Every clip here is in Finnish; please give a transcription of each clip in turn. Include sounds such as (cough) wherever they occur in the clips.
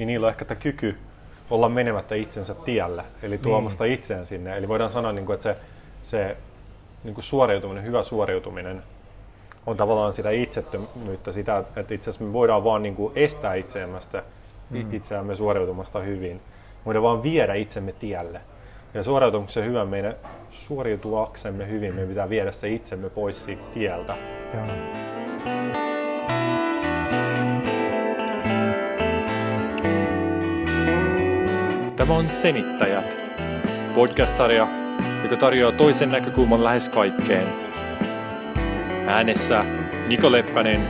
niin niillä on ehkä tämä kyky olla menemättä itsensä tielle, eli tuomasta niin. itseään sinne. Eli voidaan sanoa, niin kuin, että se, se niin kuin suoriutuminen, hyvä suoriutuminen on tavallaan sitä itsettömyyttä, sitä, että itse asiassa me voidaan vaan niin kuin estää itseämmästä, mm. itseämme suoriutumasta hyvin. Me voidaan vaan viedä itsemme tielle. Ja suoriutumuksen hyvä meidän suoriutuaksemme hyvin, me pitää viedä se itsemme pois siitä tieltä. Joo. Tämä on Senittäjät, podcast-sarja, joka tarjoaa toisen näkökulman lähes kaikkeen. Äänessä Niko Leppänen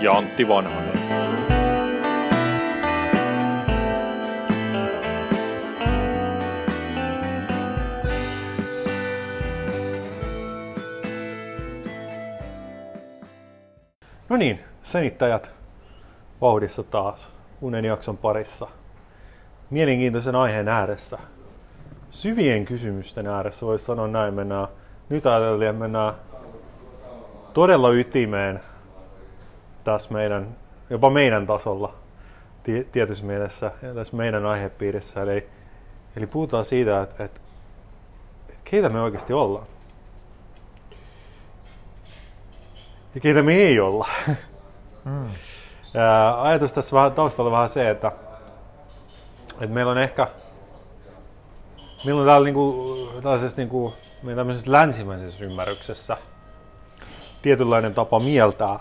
ja Antti Vanhanen. No niin, senittäjät vauhdissa taas unen jakson parissa. Mielenkiintoisen aiheen ääressä. Syvien kysymysten ääressä voisi sanoa näin. Mennään, nyt ajatellen mennään todella ytimeen tässä meidän, jopa meidän tasolla tietyssä mielessä tässä meidän aihepiirissä. Eli, eli puhutaan siitä, että, että, että keitä me oikeasti ollaan. ja keitä me ei olla. Mm. ajatus tässä vähän taustalla vähän se, että, että meillä on ehkä meillä on täällä niinku, tällaisessa, niinku, meidän tämmöisessä länsimäisessä ymmärryksessä tietynlainen tapa mieltää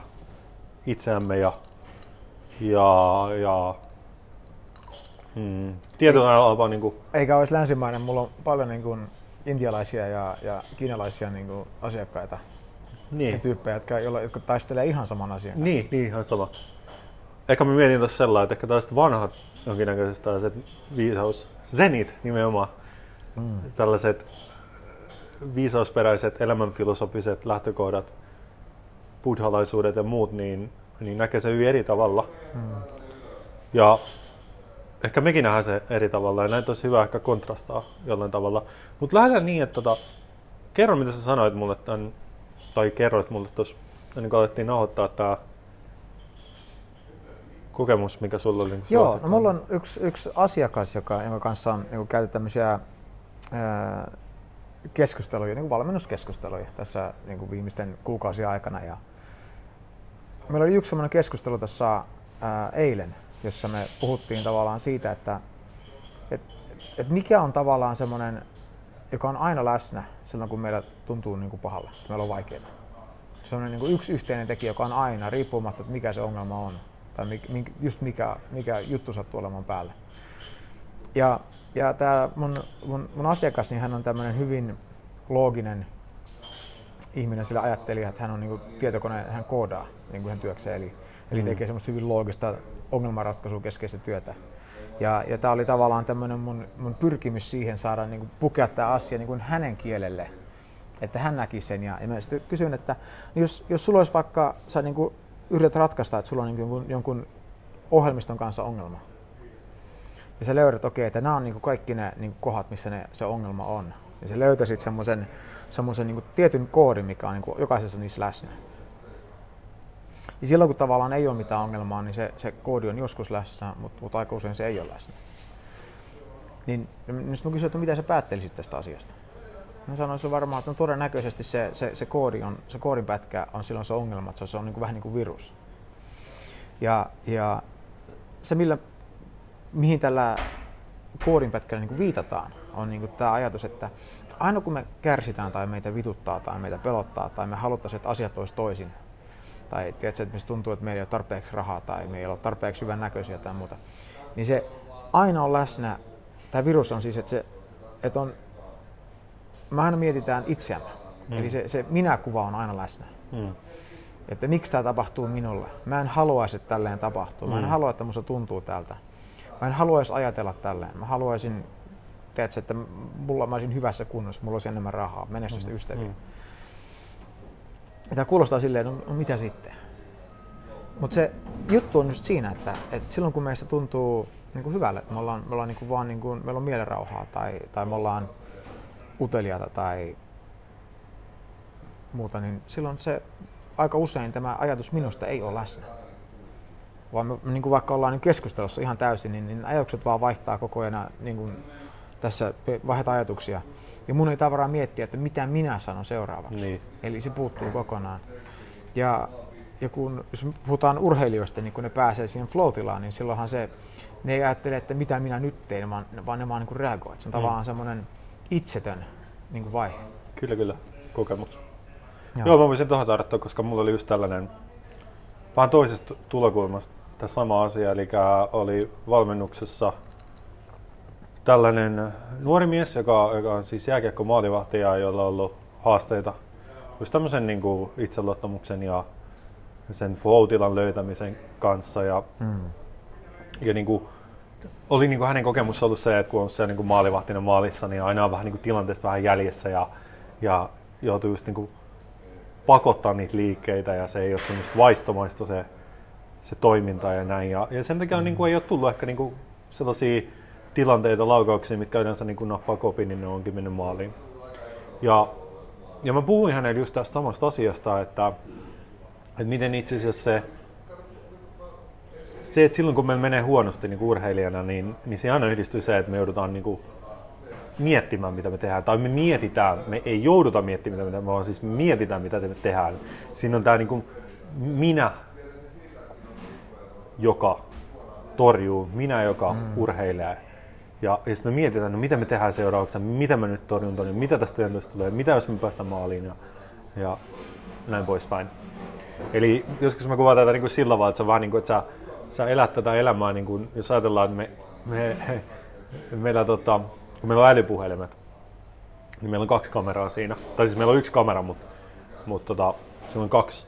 itseämme ja, ja, ja mm, tietynlainen tapa... Niin kuin... Eikä olisi länsimainen, mulla on paljon niin kuin, intialaisia ja, ja kiinalaisia niin kuin, asiakkaita niin. ja tyyppejä, jotka, joilla, jotka taistelee ihan saman asian Niin, niin ihan sama. Ehkä mä mietin tässä sellainen, että ehkä tällaiset vanhat jonkinnäköiset tällaiset viisaus, zenit nimenomaan, mm. tällaiset viisausperäiset elämänfilosofiset lähtökohdat, buddhalaisuudet ja muut, niin, niin näkee se hyvin eri tavalla. Mm. Ja ehkä mekin nähdään se eri tavalla ja näitä olisi hyvä ehkä kontrastaa jollain tavalla. Mutta lähdetään niin, että tota, kerro mitä sä sanoit mulle tämän tai kerroit mulle tuossa, ennen kuin alettiin nauhoittaa tämä kokemus, mikä sulla oli? Niin Joo, no mulla on yksi, yksi asiakas, joka, jonka kanssa on niin käyty tämmöisiä ää, keskusteluja, niin kuin valmennuskeskusteluja tässä niin kuin viimeisten kuukausien aikana. Ja meillä oli yksi semmoinen keskustelu tässä ää, eilen, jossa me puhuttiin tavallaan siitä, että et, et mikä on tavallaan semmoinen joka on aina läsnä silloin, kun meillä tuntuu niin kuin pahalle, meillä on vaikeaa. Se on niin kuin yksi yhteinen tekijä, joka on aina, riippumatta, että mikä se ongelma on, tai just mikä, mikä juttu sattuu olemaan päällä. Ja, ja tämä mun, mun, mun asiakas, niin hän on tämmöinen hyvin looginen ihminen, sillä ajattelija, että hän on niin kuin tietokone, hän koodaa niin kuin hän työkseen, eli, eli mm. tekee semmoista hyvin loogista ongelmanratkaisua keskeistä työtä. Ja, ja tämä oli tavallaan tämmöinen mun, mun pyrkimys siihen saada niin kuin pukea tämä asia niin kuin hänen kielelle, että hän näki sen. Ja, ja mä sitten kysyin, että jos, jos sulla olisi vaikka, sä niin kuin yrität ratkaista, että sulla on niin kuin jonkun, ohjelmiston kanssa ongelma. Ja sä löydät, okei, okay, että nämä on niin kuin kaikki ne niin kuin kohdat, missä ne, se ongelma on. Ja sä löytäisit semmoisen semmoisen niin tietyn koodin, mikä on niin kuin jokaisessa niissä läsnä. Ja silloin kun tavallaan ei ole mitään ongelmaa, niin se, se koodi on joskus läsnä, mutta, mutta aika usein se ei ole läsnä. Niin nyt mä kysyin, että mitä sä päättelisit tästä asiasta? Mä sanoisin varmaan, että no todennäköisesti se, se, se, koodi on, se koodin pätkä on silloin se ongelma, että se on niin kuin, vähän niin kuin virus. Ja, ja se, millä, mihin tällä koodinpätkällä niin kuin viitataan, on niin kuin tämä ajatus, että aina kun me kärsitään tai meitä vituttaa tai meitä pelottaa tai me haluttaisiin, että asiat olisi toisin, tai tiedätkö, että mistä tuntuu, että meillä ei ole tarpeeksi rahaa tai me ei ole tarpeeksi hyvän näköisiä tai muuta, niin se aina on läsnä. Tämä virus on siis, että, se, että on, me aina mietitään itseämme. Mm. Eli se, se minäkuva on aina läsnä. Mm. Että miksi tämä tapahtuu minulle. Mä en haluaisi, että tälleen tapahtuu. Mä en mm. halua, että musta tuntuu tältä. Mä en haluaisi ajatella tälleen. Mä haluaisin, tiedätkö, että mulla mä olisin hyvässä kunnossa, mulla olisi enemmän rahaa, menestystä, mm. ystäviä. Mm. Tämä kuulostaa silleen, no, no mitä sitten? Mutta se juttu on just siinä, että, että silloin kun meistä tuntuu niin kuin hyvälle, että me ollaan, me ollaan niin kuin vaan niin kuin, meillä on mielenrauhaa tai, tai me ollaan uteliaita tai muuta, niin silloin se aika usein tämä ajatus minusta ei ole läsnä. vaan me, niin kuin vaikka ollaan niin keskustelussa ihan täysin, niin, niin ajatukset vaan vaihtaa koko ajan niin kuin tässä vaihdetaan ajatuksia. Ja mun ei tavaraa miettiä, että mitä minä sanon seuraavaksi. Niin. Eli se puuttuu kokonaan. Ja, ja kun jos puhutaan urheilijoista, niin kun ne pääsee siihen flow niin silloinhan se, ne ei ajattele, että mitä minä nyt teen, vaan, vaan ne vaan niin reagoivat. Se on mm. tavallaan semmoinen itsetön niin kuin vaihe. Kyllä, kyllä. Kokemus. Joo, Joo mä voisin tuohon tarttua, koska mulla oli just tällainen vähän toisesta tulokulmasta tämä sama asia, eli oli valmennuksessa tällainen nuori mies, joka, joka on siis jääkiekko maalivahtia, jolla on ollut haasteita just tämmöisen niin kuin itseluottamuksen ja sen flow löytämisen kanssa. Ja, mm. ja niin kuin, oli niin kuin hänen kokemus ollut se, että kun on se niin kuin maalivahtina maalissa, niin aina on vähän niin kuin tilanteesta vähän jäljessä ja, ja joutuu just niin kuin pakottaa niitä liikkeitä ja se ei ole semmoista vaistomaista se, se toiminta ja näin. Ja, ja sen takia mm. niin kuin, ei ole tullut ehkä niin kuin sellaisia tilanteita, laukauksia, mitkä yleensä niin kuin nappaa kopin, niin ne onkin mennyt maaliin. Ja, ja mä puhuin hänelle just tästä samasta asiasta, että, että miten itse asiassa se, se, että silloin kun meillä menee huonosti niin urheilijana, niin, niin se aina yhdistyy se, että me joudutaan niin kuin miettimään, mitä me tehdään. Tai me mietitään, me ei jouduta miettimään, mitä me tehdään, vaan siis me mietitään, mitä me tehdään. Siinä on tämä niin kuin minä, joka torjuu, minä, joka mm. urheilee. Ja, ja sitten me mietitään, no mitä me tehdään seuraavaksi, mitä me nyt torjun torjun, mitä tästä tilanteesta tulee, mitä jos me päästään maaliin ja, ja näin poispäin. Eli joskus mä kuvaan tätä niin kuin sillä tavalla, että, sä vaan, niin kuin, että sä, sä elät tätä elämää, niin kuin, jos ajatellaan, että me, me, me (laughs) meillä, tota, kun meillä on älypuhelimet, niin meillä on kaksi kameraa siinä. Tai siis meillä on yksi kamera, mutta, mutta tota, siinä on kaksi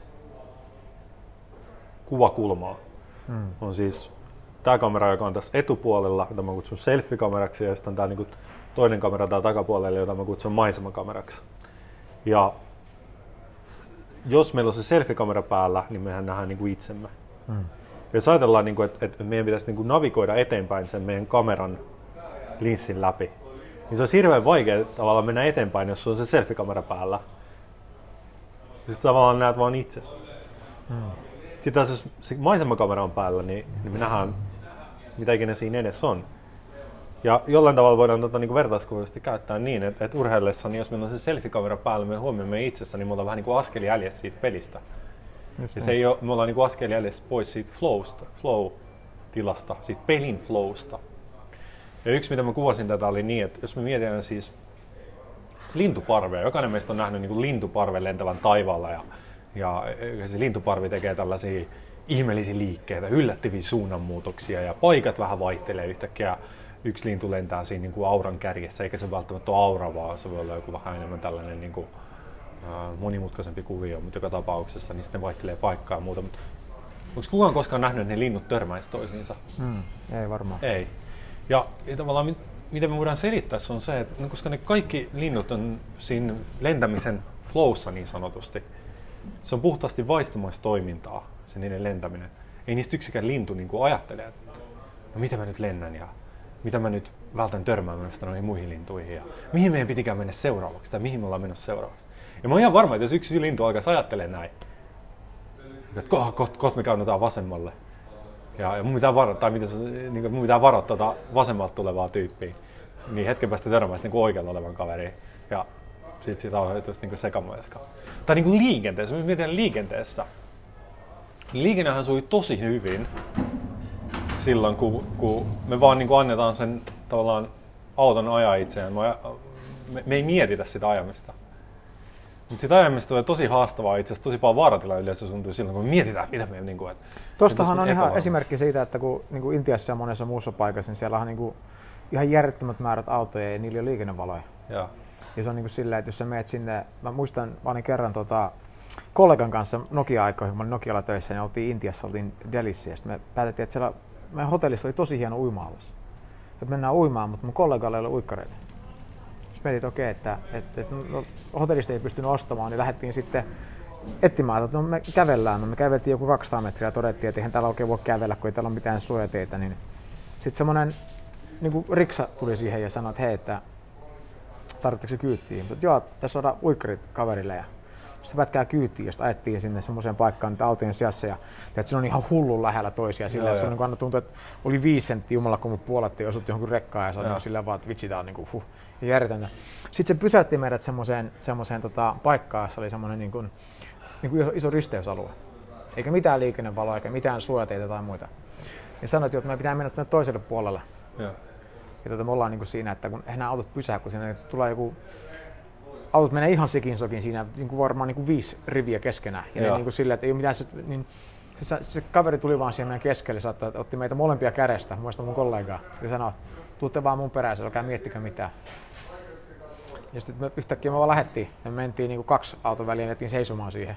kuvakulmaa. Hmm. On siis tämä kamera, joka on tässä etupuolella, jota mä kutsun selfie-kameraksi, ja sitten tämä niin toinen kamera täällä takapuolella, jota mä kutsun maisemakameraksi. Ja jos meillä on se selfie-kamera päällä, niin mehän nähdään niin kuin itsemme. Mm. Jos ajatellaan, niin kuin, että, että meidän pitäisi niin kuin navigoida eteenpäin sen meidän kameran linssin läpi, niin se on hirveän vaikea tavallaan mennä eteenpäin, jos on se selfie-kamera päällä. Siis tavallaan näet vaan itsesi. Mm. Sitten taas jos se maisemakamera on päällä, niin, niin me nähdään mitä ikinä siinä edessä on. Ja jollain tavalla voidaan tota, niin vertauskuvallisesti käyttää niin, että, että urheillessa, niin jos meillä on se selfie-kamera päällä, me huomioimme itsessä, niin me ollaan vähän niin kuin askel jäljessä siitä pelistä. Just ja se ei ole, me ollaan niin askel jäljessä pois siitä flowsta, flow-tilasta, siitä pelin flowsta. Ja yksi, mitä mä kuvasin tätä, oli niin, että jos me mietitään siis lintuparvea, jokainen meistä on nähnyt niin lintuparven lentävän taivaalla ja, ja se lintuparvi tekee tällaisia ihmeellisiä liikkeitä, yllättäviä suunnanmuutoksia ja paikat vähän vaihtelee yhtäkkiä. Yksi lintu lentää siinä niin kuin auran kärjessä, eikä se välttämättä ole aura, vaan se voi olla joku vähän enemmän tällainen niin kuin, äh, monimutkaisempi kuvio, mutta joka tapauksessa niin sitten vaihtelee paikkaa ja muuta. Mutta onko kukaan koskaan nähnyt, että ne linnut törmäisi toisiinsa? Hmm, ei varmaan. Ei. Ja, ja tavallaan miten me voidaan selittää, se on se, että no, koska ne kaikki linnut on siinä lentämisen flowssa niin sanotusti, se on puhtaasti vaistomaista toimintaa se niiden lentäminen. Ei niistä yksikään lintu niin kuin ajattele, että no mitä mä nyt lennän ja mitä mä nyt vältän törmäämästä noihin muihin lintuihin ja mihin meidän pitikään mennä seuraavaksi tai mihin me ollaan menossa seuraavaksi. Ja mä oon ihan varma, että jos yksi lintu alkaisi ajattelemaan näin, että kohta koht, koht me käännytään vasemmalle, ja, ja mun pitää varoittaa, mitä niin kuin, mun pitää varoittaa tuota vasemmalta tulevaa tyyppiä, niin hetken päästä törmäisi niin oikealla olevan kaveriin. Ja sitten siitä on niin sekamoiska. Tai niin kuin liikenteessä, me mietitään liikenteessä, liikennehän sui tosi hyvin silloin, kun, kun me vaan niin kuin annetaan sen tavallaan auton ajaa itseään. Me, me ei mietitä sitä ajamista. Mutta sitä ajamista tulee tosi haastavaa itse asiassa, tosi paljon vaaratila yleensä syntyy silloin, kun me mietitään, mitä me niin kuin, Tuostahan on ihan esimerkki siitä, että kun niin kuin Intiassa ja monessa muussa paikassa, niin siellä on niin kuin ihan järjettömät määrät autoja ja niillä ei ole liikennevaloja. Ja, ja se on niin kuin silleen, että jos sä meet sinne, mä muistan, mä olin kerran tota, kollegan kanssa Nokia-aikoihin, mä olin Nokialla töissä, niin oltiin Intiassa, oltiin Delhissä ja me päätettiin, että siellä meidän hotellissa oli tosi hieno uima-allas. Että mennään uimaan, mutta mun kollegalla ei ole uikkareita. Sitten mietin, että okei, että, että, että no, hotellista ei pystynyt ostamaan, niin lähdettiin sitten etsimään, että no me kävellään. No me käveltiin joku 200 metriä ja todettiin, että eihän täällä oikein voi kävellä, kun ei täällä ole mitään suojateitä. Niin sitten semmoinen niin riksa tuli siihen ja sanoi, että hei, että tarvitseeko kyyttiin. Mutta joo, tässä on uikkarit kaverille. Ja sitten pätkää kyytiin ja sitten ajettiin sinne semmoiseen paikkaan niitä autojen sijassa ja että se on ihan hullun lähellä toisia sillä, Joo, että se on niin tuntuu, että oli viisi senttiä jumala, kun mut puolettiin ja osuttiin johonkin rekkaan ja Joo. on sillä vaan, että vitsi tää on niin kuin, huh, järjetöntä. Sitten se pysäytti meidät semmoiseen, semmoiseen tota, paikkaan, jossa oli semmoinen niin kuin, niin kuin iso, iso risteysalue. Eikä mitään liikennevaloa eikä mitään suojateitä tai muita. Ja sanoi, että meidän pitää mennä tuonne toiselle puolelle. Joo. Ja tota, me ollaan niin kuin siinä, että kun eihän nämä autot pysää, kun siinä että tulee joku autot menee ihan sikin sokin siinä, niin kuin varmaan niin kuin viisi riviä keskenään. Ja ne niin kuin sillä, että ei ole mitään, se, niin se, se, kaveri tuli vaan siihen meidän keskelle, että otti meitä molempia kädestä, muista mun kollegaa, ja sanoi, tuutte vaan mun perässä, älkää miettikää mitään. Ja sitten me yhtäkkiä me vaan lähdettiin, ja me mentiin niin kuin kaksi auton väliin, jättiin seisomaan siihen.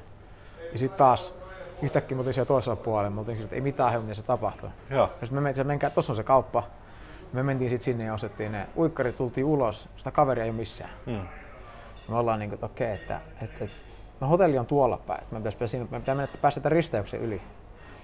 Ja sitten taas yhtäkkiä me oltiin siellä toisella puolella, me oltiin sillä, että ei mitään hajua, mitä se tapahtuu. Joo. Ja sitten me mentiin, menkää, tossa on se kauppa. Me mentiin sitten sinne ja ostettiin ne uikkarit, tultiin ulos, sitä kaveria ei ole missään. Mm. Me ollaan niin kuin, että okei, että, että, että no hotelli on tuolla päin, että me päästä sinne, me pitää mennä päästä tämän risteyksen yli.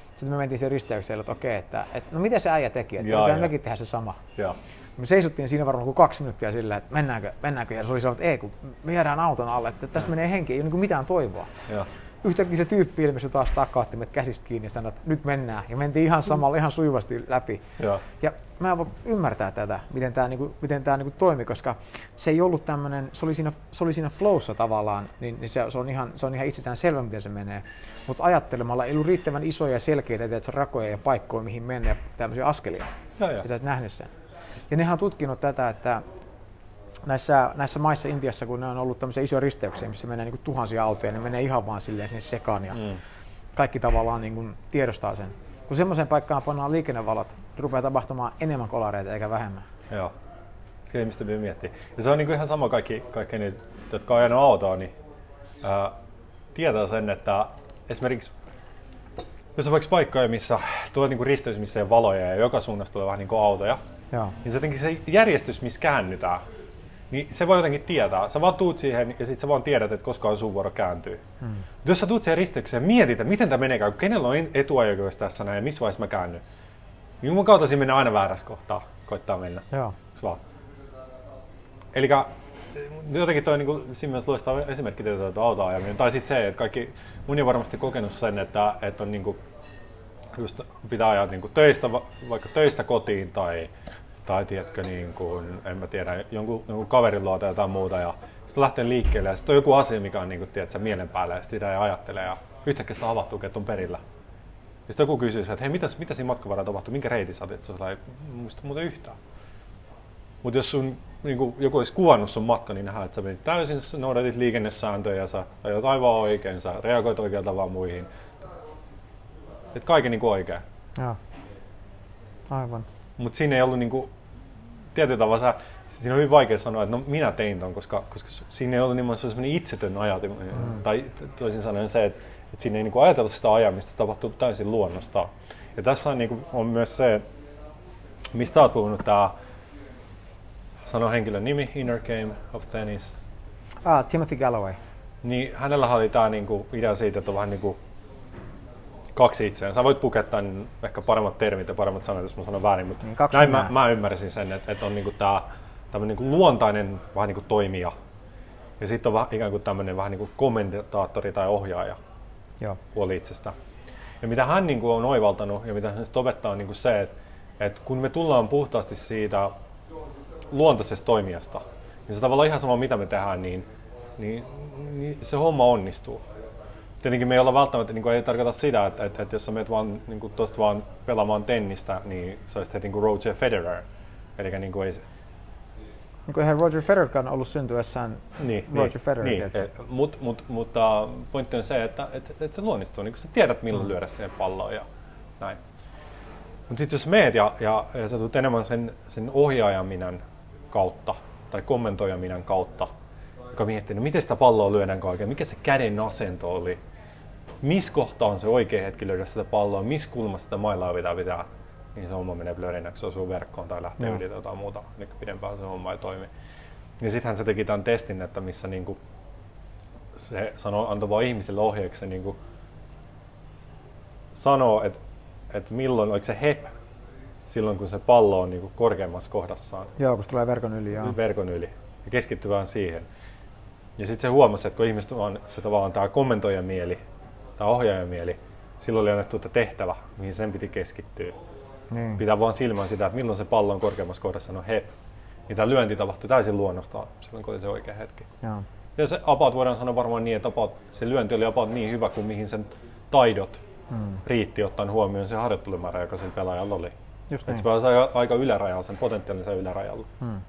Sitten me mentiin sen risteykseen, että okei, että, että no miten se äijä teki, että Jaa, pitää jaa. mekin tehdä se sama. Joo. Me seisottiin siinä varmaan kuin kaksi minuuttia sillä, että mennäänkö, mennäänkö, ja se oli sanonut, että ei, kun me jäädään auton alle, että tästä menee henki, ei ole niin mitään toivoa. Joo. Yhtäkkiä se tyyppi ilmestyi taas meidät käsistä kiinni ja sanoi, että nyt mennään. Ja mentiin ihan samalla, ihan sujuvasti läpi. Joo. Ja mä en voi ymmärtää tätä, miten tämä niinku, miten tää niinku toimi, koska se ei ollut tämmöinen, se oli siinä, se oli siinä flowssa tavallaan, niin, niin se, se, on ihan, se on ihan itsestään selvä, miten se menee. Mutta ajattelemalla ei ollut riittävän isoja ja selkeitä tiedätkö, rakoja ja paikkoja, mihin mennä tämmöisiä askelia. Joo, joo. Ja sä et nähnyt sen. Ja nehän on tutkinut tätä, että näissä, näissä maissa Intiassa, kun ne on ollut tämmöisiä isoja risteyksiä, missä menee niin tuhansia autoja, ne menee ihan vaan silleen sinne sekaan ja Mm. kaikki tavallaan niin kuin tiedostaa sen. Kun semmoiseen paikkaan pannaan liikennevalot, rupeaa tapahtumaan enemmän kolareita eikä vähemmän. Joo. Se ihmistä voi miettiä. Ja se on niinku ihan sama kaikki, kaikki ne, jotka on ajanut autoa, niin ää, tietää sen, että esimerkiksi jos on vaikka paikkoja, missä tulee niinku risteys, missä ei ole valoja ja joka suunnasta tulee vähän niinku autoja, Joo. niin se jotenkin se järjestys, missä käännytään, niin se voi jotenkin tietää. Sä vaan tuut siihen ja sit sä vaan tiedät, että koska on sun vuoro kääntyy. Hmm. Jos sä tuut siihen risteykseen ja mietit, että miten tämä menee, kenellä on etuajoikeus tässä näin ja missä vaiheessa mä käännyn. Niin mun kautta siinä mennään aina väärässä kohtaa, koittaa mennä. Joo. Vaan? Eli jotenkin toi siinä mielessä loistava esimerkki tietysti tuo autoajaminen. Tai sitten se, että kaikki, moni on varmasti kokenut sen, että, että on niinku, just pitää ajaa niinku töistä, va- vaikka töistä kotiin tai, tai tiedätkö, niin kuin, en mä tiedä, jonkun, jonkun kaverin luota tai jotain muuta. Ja sitten lähtee liikkeelle ja sitten on joku asia, mikä on niin kuin, tiedätkö, mielen päällä ja sitä ajattelee ja yhtäkkiä sitä avahtuu, että on perillä. Ja sitten joku kysyy, että hei, mitäs, mitä siinä matkan varrella tapahtuu, minkä reitin sä otit? Sellainen, muista muuten yhtään. Mutta jos sun, niin kuin, joku olisi kuvannut sun matka, niin nähdään, että sä menit täysin, sä noudatit liikennesääntöjä, sä ajoit aivan oikein, sä reagoit oikealla tavalla muihin. Et kaiken niin kuin oikein. Joo. Aivan. Mutta siinä ei ollut niinku, tietyllä tavalla, sä, siinä on hyvin vaikea sanoa, että no minä tein ton, koska, koska siinä ei ollut nimenomaan sellainen itsetön ajatus. Mm. Tai toisin sanoen se, että, että siinä ei niinku ajatella sitä ajamista, se tapahtuu täysin luonnostaan. Ja tässä on, niinku, on myös se, mistä oot puhunut, tämä sano henkilön nimi, Inner Game of Tennis. Ah, Timothy Galloway. Niin hänellä oli tämä niinku idea siitä, että on vähän niinku kaksi itseään. Sä voit pukea niin ehkä paremmat termit ja paremmat sanat, jos mä sanon väärin, mutta Niin, kaksi näin mä, mä, ymmärsin sen, että, että on niinku tämmönen niinku luontainen vähän niinku toimija. Ja sitten on vähän, ikään kuin tämmöinen vähän niinku kommentaattori tai ohjaaja Joo. puoli itsestä. Ja mitä hän niin kuin on oivaltanut ja mitä hän sitten opettaa on niin kuin se, että, että kun me tullaan puhtaasti siitä luontaisesta toimijasta, niin se tavallaan ihan sama mitä me tehdään, niin, niin, niin se homma onnistuu. Tietenkin me ei olla välttämättä, niin kuin ei tarkoita sitä, että, että, että jos sä menet vaan, niin kuin tosta vaan pelaamaan tennistä, niin sä olisit heti niin kuin Roger Federer. Eli niin kuin ei, se- Niin kuin eihän Roger Federer on ollut syntyessään niin, Roger niin, Federer, niin, tiedätkö? mut, mut, mutta pointti on se, että, että, että se luonnistuu, niin sä tiedät milloin Mm. lyödä siihen palloon ja näin. Mutta sitten jos meet ja, ja, ja sä tulet enemmän sen, sen ohjaajaminän kautta tai kommentoijaminän kautta, joka miettii, no miten sitä palloa lyödään oikein, mikä se käden asento oli, missä kohtaa on se oikea hetki lyödä sitä palloa, missä kulmassa sitä mailaa pitää pitää, niin se homma menee blörinäksi, se osuu verkkoon tai lähtee Joo. yli tai jotain muuta, niin pidempään se homma ei toimi. Ja sittenhän se teki tämän testin, että missä niinku se sanoo, antoi vaan ihmisille ohjeeksi, se niinku sanoo, että, että milloin, oliko se hep, silloin kun se pallo on niinku korkeammassa kohdassaan Joo, kun se tulee verkon yli. Joo. verkon yli ja keskittyy vaan siihen. Ja sitten se huomasi, että kun ihmiset on se tavallaan tämä kommentoijan mieli, tämä ohjaajan mieli, silloin oli annettu että tehtävä, mihin sen piti keskittyä. Niin. Pitää vaan silmään sitä, että milloin se pallo on korkeammassa kohdassa, no hep. Niin tämä lyönti tapahtui täysin luonnostaan silloin, kun oli se oikea hetki. Joo. Ja se about voidaan sanoa varmaan niin, että about, se lyönti oli about niin hyvä kuin mihin sen taidot Hmm. riitti ottaen huomioon se harjoittelumäärä, joka sillä pelaajalla oli. Just niin. se pääsi aika, aika ylärajalla, sen potentiaalisen ylärajalla. Hmm.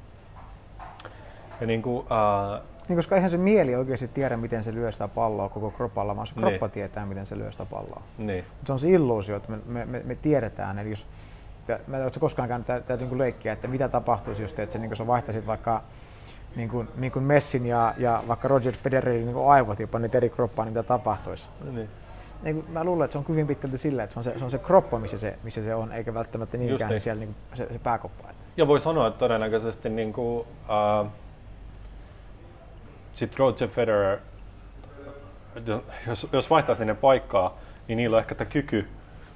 Ja niin kuin, äh, Niin, koska eihän se mieli oikeasti tiedä, miten se lyö sitä palloa koko kropalla, vaan se Niin. kroppa tietää, miten se lyö sitä palloa. niin, Mut se on se illuusio, että me, me, me, me tiedetään, eli jos mä en ole koskaan käynyt tätä niin leikkiä, että mitä tapahtuisi, jos teet sen, niin sä vaihtaisit vaikka niin kuin, niin kuin Messin ja, ja vaikka Roger Federerin niin aivot ja panit eri kroppaan, niin mitä tapahtuisi. niin. Niin kuin mä luulen, että se on hyvin pitkälti sillä, että se on se, se, on se kroppa, missä se, missä se on, eikä välttämättä niinkään niin. siellä niin kuin se, se pääkoppa. Ja voi sanoa, että todennäköisesti niin kuin, äh, sit Roger Federer, jos, jos vaihtaisi ne paikkaa, niin niillä on ehkä tämä kyky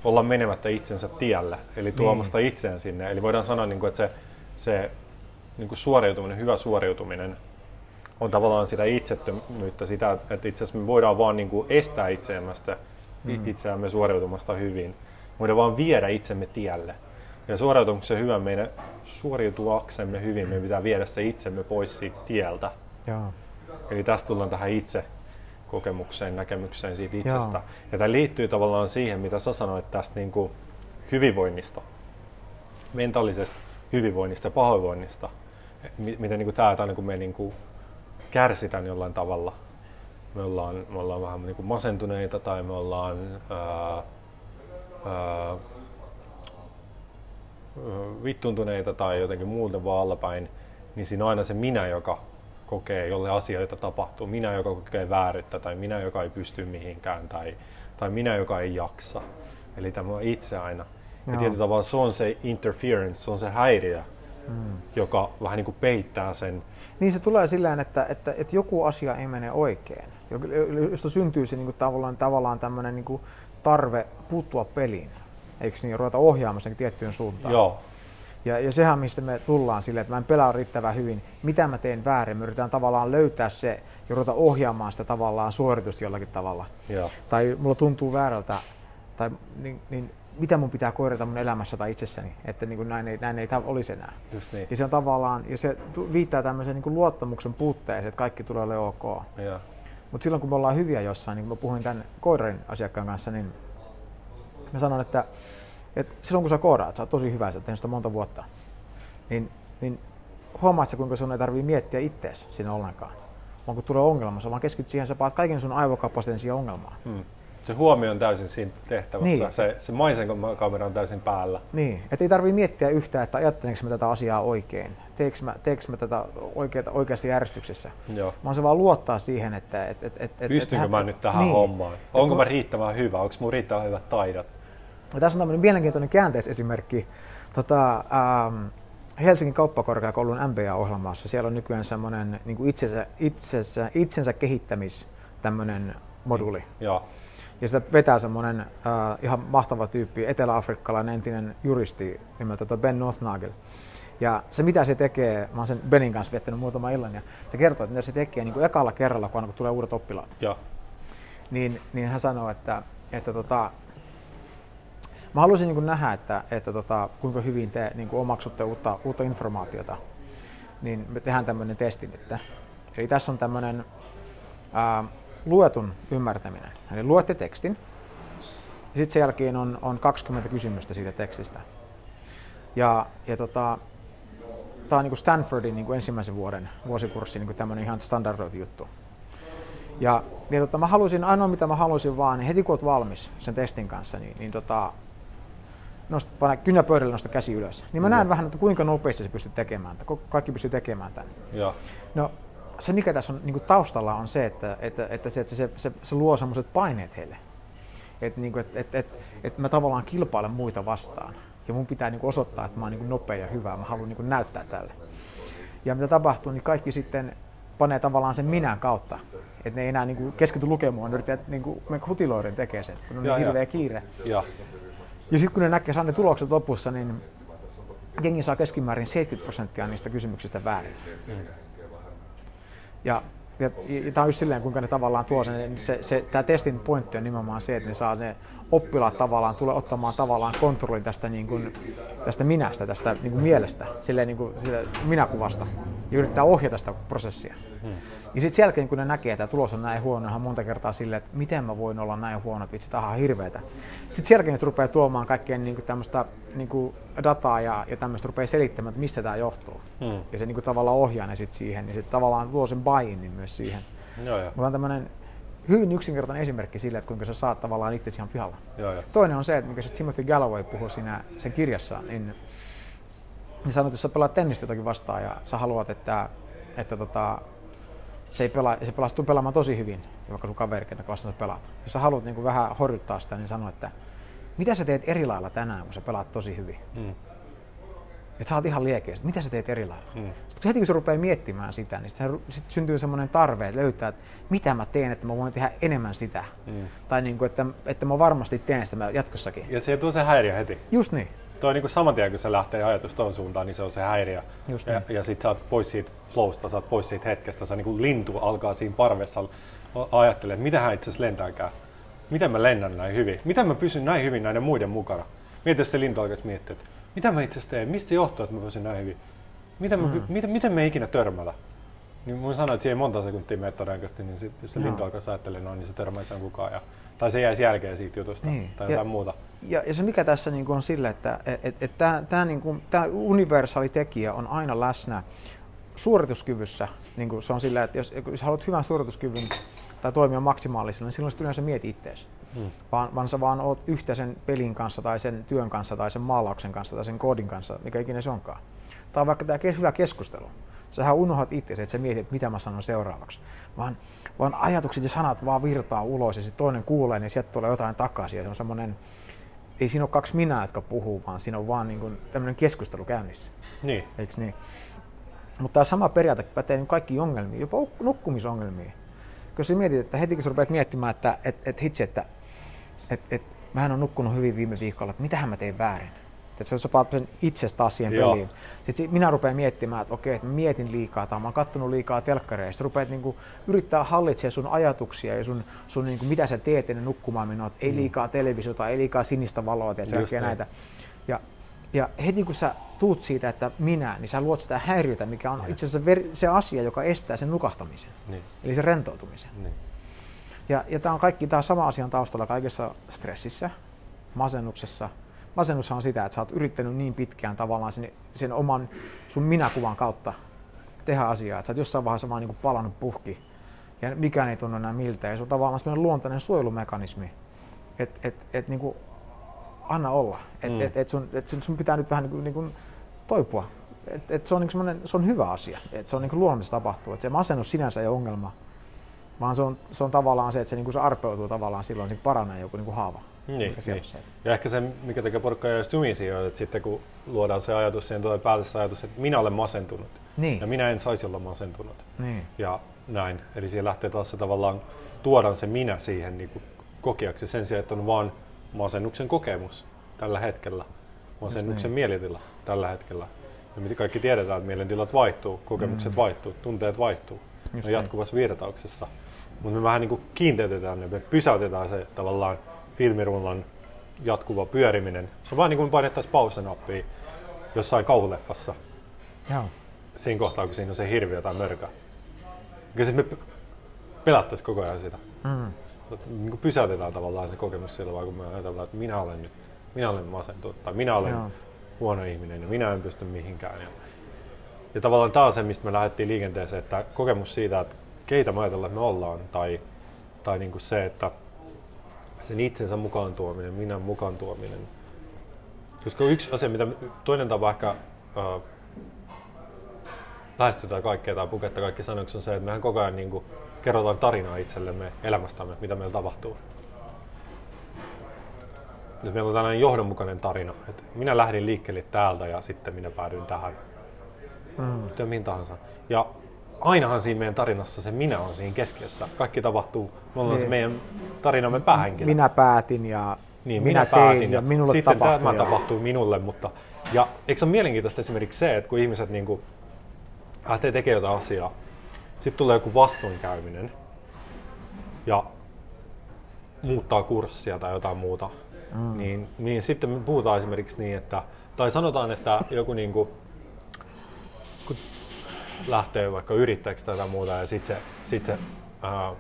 olla menemättä itsensä tielle, eli tuomasta niin. itseään sinne. Eli voidaan sanoa, niin kuin, että se, se niin kuin suoriutuminen, hyvä suoriutuminen on tavallaan sitä itsettömyyttä, sitä, että itse asiassa me voidaan vaan niin kuin estää itseämmästä, mm. itseämme suoriutumasta hyvin. Me voidaan vaan viedä itsemme tielle. Ja suoriutumuksen hyvä meidän suoriutuaksemme hyvin, meidän pitää viedä se itsemme pois siitä tieltä. Joo. Eli tästä tullaan tähän itse kokemukseen, näkemykseen siitä itsestä. Joo. Ja tämä liittyy tavallaan siihen, mitä sä sanoit tästä niin kuin hyvinvoinnista, mentaalisesta hyvinvoinnista ja pahoinvoinnista. Miten niin kuin tämä, tämä kun me niin kuin kärsitään jollain tavalla. Me ollaan, me ollaan vähän niin kuin masentuneita tai me ollaan ää, ää, vittuntuneita tai jotenkin muuten vaan allapäin, niin siinä on aina se minä, joka kokee, jolle asioita tapahtuu. Minä, joka kokee vääryyttä tai minä, joka ei pysty mihinkään tai, tai minä, joka ei jaksa. Eli tämä on itse aina. Ja Joo. tietyllä tavalla se on se interference, se on se häiriö, mm. joka vähän niin kuin peittää sen. Niin se tulee sillä että, että, että joku asia ei mene oikein, josta syntyy se niin kuin tavallaan, tavallaan tämmöinen niin kuin tarve puuttua peliin, eikö niin, ruveta ohjaamaan sen tiettyyn suuntaan. Joo, Ja, ja sehän, mistä me tullaan sille, että mä en pelaa riittävän hyvin, mitä mä teen väärin, me yritetään tavallaan löytää se ja ruveta ohjaamaan sitä tavallaan suoritusta jollakin tavalla. joo, Tai mulla tuntuu väärältä, tai niin, niin mitä mun pitää korjata mun elämässä tai itsessäni, että niin kuin näin, ei, näin ei olisi enää. just niin. Ja se on tavallaan, ja se viittaa tämmöiseen niin kuin luottamuksen puutteeseen, että kaikki tulee olemaan ok. Mutta silloin kun me ollaan hyviä jossain, niin kun mä puhuin tämän koodarin asiakkaan kanssa, niin mä sanon, että, että silloin kun sä koodaat, sä oot tosi hyvä, sä oot tehnyt sitä monta vuotta, niin, niin huomaat sä, kuinka sun ei tarvii miettiä ittees siinä ollenkaan. Vaan kun tulee ongelma, sä vaan keskityt siihen, sä paat kaiken sun aivokapasiteetin siihen ongelmaan. mm. Se huomio on täysin siinä tehtävässä. Niin. Se, se maisenkamera on täysin päällä. Niin, että ei tarvii miettiä yhtään, että ajattelenko mä tätä asiaa oikein, teekö mä, teekö mä tätä oikeata, oikeassa järjestyksessä. Joo. Vaan se vaan luottaa siihen, että... Et, et, et, et, Pystynkö et, mä nyt tähän niin. hommaan? Onko kun- mä riittävän hyvä? Onko mun riittävän hyvät taidot? Ja tässä on tämmöinen mielenkiintoinen käänteisesimerkki. Tota, ähm, Helsingin kauppakorkeakoulun MBA-ohjelmassa siellä on nykyään semmoinen niin itsensä, itsensä, itsensä kehittämis tämmöinen moduli. Joo, Ja sitä vetää semmoinen äh, ihan mahtava tyyppi, etelä-afrikkalainen entinen juristi nimeltä Ben Northnagel. Ja se mitä se tekee, mä oon sen Benin kanssa viettänyt muutaman illan, ja se kertoo, että mitä se tekee niin kuin ekalla kerralla, kun, aina kun tulee uudet oppilaat joo, niin, niin hän sanoi, että, että tota, mä haluaisin niin nähdä, että, että tota, kuinka hyvin te niin kuin omaksutte uutta, uutta informaatiota. Niin me tehdään tämmöinen testi nyt. Eli tässä on tämmöinen ää, luetun ymmärtäminen. Eli luette tekstin, ja sitten sen jälkeen on, on 20 kysymystä siitä tekstistä. Ja, ja tota, tämä on niin Stanfordin niin ensimmäisen vuoden vuosikurssi, niin tämmöinen ihan standardoitu juttu. Ja, ja tota, mä halusin, ainoa mitä mä halusin vaan, niin heti kun oot valmis sen testin kanssa, niin, niin tota, nost, pane kynä pöydälle, nosta käsi ylös. Niin mä näen vähän, että kuinka nopeasti sä pystyt tekemään. Ko- kaikki pystyy tekemään tämän. joo, No se mikä tässä on niin kuin taustalla on se, että, että, että, se, että se, se, se luo semmoiset paineet heille. Että niin et, et, et, et mä tavallaan kilpailen muita vastaan. Ja mun pitää niin kuin osoittaa, että mä oon niin kuin nopea ja hyvä. Mä haluan niin kuin näyttää tälle. Ja mitä tapahtuu, niin kaikki sitten panee tavallaan sen minän kautta. Että ne ei enää niin kuin keskity lukemaan, ne yrittää niin kuin hutiloiden tekee sen, kun on Joo, niin hirveä kiire. joo, Ja sitten kun ne näkee, saa ne tulokset lopussa, niin jengi saa keskimäärin 70 prosenttia niistä kysymyksistä väärin. Ja ja, ja tämä on just silleen, kuinka ne tavallaan tuo sen, se, se, tämä testin pointti on nimenomaan se, että ne saa ne oppilaat tavallaan tulee ottamaan tavallaan kontrollin tästä, niin kuin, tästä minästä, tästä niin kuin mielestä, silleen niin kuin, silleen minäkuvasta ja yrittää ohjata sitä prosessia. Hmm. Ja sitten sen jälkeen, kun ne näkee, että tulos on näin huono, ihan monta kertaa silleen, että miten mä voin olla näin huono, että vitsi, tämä on hirveetä. Sitten sen jälkeen se rupeaa tuomaan kaikkea niin kuin tämmöistä niin kuin dataa ja, ja tämmöistä rupeaa selittämään, että mistä tämä johtuu. Hmm. Ja se niin kuin tavallaan ohjaa ne sitten siihen, ja sitten tavallaan luo sen buy myös siihen. Joo, joo. Mutta on tämmöinen hyvin yksinkertainen esimerkki sille, että kuinka sä saat tavallaan itse ihan pihalla. Joo, joo. Toinen on se, että mikä se Timothy Galloway puhui siinä sen kirjassa, niin, niin sanoi, että jos sä pelaat tennistä jotakin vastaan ja sä haluat, että, että tota, se, ei pela, se pelastuu pelaamaan tosi hyvin, vaikka sun kaveri, kenen kanssa sä pelaat. Jos sä haluat niin kuin vähän horjuttaa sitä, niin sano, että mitä sä teet eri lailla tänään, kun sä pelaat tosi hyvin. Mm. Että sä oot ihan liekeä, mitä sä teet eri lailla. Mm. Sitten heti kun se rupeaa miettimään sitä, niin sitten sit syntyy semmoinen tarve, että löytää, että mitä mä teen, että mä voin tehdä enemmän sitä. Mm. Tai niin kuin, että, että mä varmasti teen sitä jatkossakin. Ja se tuo se häiriö heti. Just niin. Tuo on niin kuin saman tien, kun se lähtee ajatus tuon suuntaan, niin se on se häiriö. Just ja, niin. ja sit sä oot pois siitä flowsta, sä oot pois siitä hetkestä. Sä niin kuin lintu alkaa siinä parvessa ajattelee, että mitä hän itse asiassa lentääkään. Miten mä lennän näin hyvin? Miten mä pysyn näin hyvin näiden muiden mukana? Mieti, jos se lintu alkaisi miettiä, että mitä mä itse teen? Mistä se johtuu, että mä pysyn näin hyvin? Miten, mä, mm. miten, miten me ikinä törmätä? Niin mun sanoa, että siihen monta sekuntia menee todennäköisesti, niin sit, jos se no. lintu alkaa ajattelemaan noin, niin se törmäisi kukaan. Ja, tai se jäisi jälkeen siitä jutusta niin. tai jotain ja, muuta. Ja, ja, se mikä tässä niin on sille, että et, et, et tämä niin universaali tekijä on aina läsnä suorituskyvyssä. Niin kuin se on sillä, että jos, jos haluat hyvän suorituskyvyn tai toimia maksimaalisella, niin silloin yleensä mieti itseäsi. Hmm. Vaan, vaan sä vaan oot yhtä sen pelin kanssa tai sen työn kanssa tai sen maalauksen kanssa tai sen koodin kanssa, mikä ikinä se onkaan. Tai vaikka tämä hyvä keskustelu. Sähän unohdat itse, että sä mietit, että mitä mä sanon seuraavaksi. Vaan, vaan ajatukset ja sanat vaan virtaa ulos ja sitten toinen kuulee, niin sieltä tulee jotain takaisin. Ja se on semmoinen, ei siinä ole kaksi minä, jotka puhuu, vaan siinä on vaan niin tämmöinen keskustelu käynnissä. Niin. Eiks niin? Mutta tämä sama periaate pätee niin kaikkiin ongelmiin, jopa nukkumisongelmiin. Kun sä mietit, että heti kun sä rupeat miettimään, että et, et hitsi, että et, et, mä en ole nukkunut hyvin viime viikolla, että mitähän mä tein väärin. Että sä paat sen itsestä Joo. peliin. Sitten minä rupean miettimään, että okei, että mietin liikaa tai mä oon kattonut liikaa telkkareja. Sitten rupeat niinku, yrittää hallitsemaan sun ajatuksia ja sun, sun niinku, mitä sä teet ennen nukkumaan menoa. Ei mm. liikaa televisiota, ei liikaa sinistä valoa ja näitä. Ja, ja heti kun sä tuut siitä, että minä, niin sä luot sitä häiriötä, mikä on itse asiassa se asia, joka estää sen nukahtamisen. Niin. Eli se rentoutumisen. Niin. Ja, ja tämä on kaikki, tämä sama asian taustalla kaikessa stressissä, masennuksessa. Masennus on sitä, että sä oot yrittänyt niin pitkään tavallaan sen, sen oman sun minäkuvan kautta tehdä asiaa, että sä oot jossain vaiheessa vaan niin palannut puhki ja mikään ei tunnu enää miltä. Ja se on tavallaan sellainen luontainen suojelumekanismi, että et, et, niin kuin anna olla. Että mm. et, et sun, et sun pitää nyt vähän niin kuin, niin kuin toipua. Et, et se, on niin se on hyvä asia, että se on niin luonnollisesti tapahtuu. Et se masennus sinänsä ei ole ongelma, vaan se on, se on tavallaan se, että se, niin kuin se arpeutuu tavallaan silloin, niin paranee joku niin kuin haava. Niin, niin. Ja ehkä se, mikä tekee porukkaa just jumisia, on, että sitten kun luodaan se ajatus, siihen tulee päälle se ajatus, että minä olen masentunut. Niin. Ja minä en saisi olla masentunut. Niin. Ja näin. Eli siihen lähtee taas se tavallaan, tuodaan se minä siihen niin kuin kokeaksi sen sijaan, että on vaan masennuksen kokemus tällä hetkellä. Masennuksen niin. mielitila tällä hetkellä. Ja mitä kaikki tiedetään, että mielentilat vaihtuu, kokemukset mm. vaihtuu, tunteet vaihtuu. Just ne on niin. jatkuvassa virtauksessa. Mutta me vähän niin kuin kiinteytetään ne, me pysäytetään se tavallaan filmirullan jatkuva pyöriminen. Se on vaan niin kuin painettaisiin pause-nappia jossain kauhuleffassa. Joo. Siinä kohtaa, kun siinä on se hirviö tai mörkä. Ja sitten me pelattaisiin koko ajan sitä. Mm. Niin kuin pysäytetään tavallaan se kokemus sillä vaan, kun me ajatellaan, että minä olen nyt minä olen masentunut tai minä olen Joo. huono ihminen ja minä en pysty mihinkään. Ja, ja tavallaan tämä on se, mistä me lähdettiin liikenteeseen, että kokemus siitä, että keitä me ajatellaan, että me ollaan, tai, tai niin kuin se, että sen itsensä mukaan tuominen, minä mukaan tuominen. Koska yksi asia, mitä toinen tapa ehkä äh, lähestytään kaikkea tai puketta kaikki sanoiksi on se, että mehän koko ajan niin kuin, kerrotaan tarinaa itsellemme elämästämme, mitä meillä tapahtuu. Nyt meillä on tällainen johdonmukainen tarina, että minä lähdin liikkeelle täältä ja sitten minä päädyin tähän. Mm. Ja mihin tahansa. Ja ainahan siinä meidän tarinassa se minä on siinä keskiössä. Kaikki tapahtuu, me ollaan niin. se meidän tarinamme päähenkilö. Minä päätin ja niin, minä, minä päätin tein ja, ja minulle sitten tapahtui. tämä ja... tapahtui minulle. Mutta, ja eikö se ole mielenkiintoista esimerkiksi se, että kun ihmiset niin kuin, lähtee tekemään jotain asiaa, sitten tulee joku vastoinkäyminen ja muuttaa kurssia tai jotain muuta, mm. niin, niin sitten me puhutaan esimerkiksi niin, että, tai sanotaan, että joku niinku, kun lähtee vaikka yrittäjäksi tai muuta ja sitten se, sit se ää,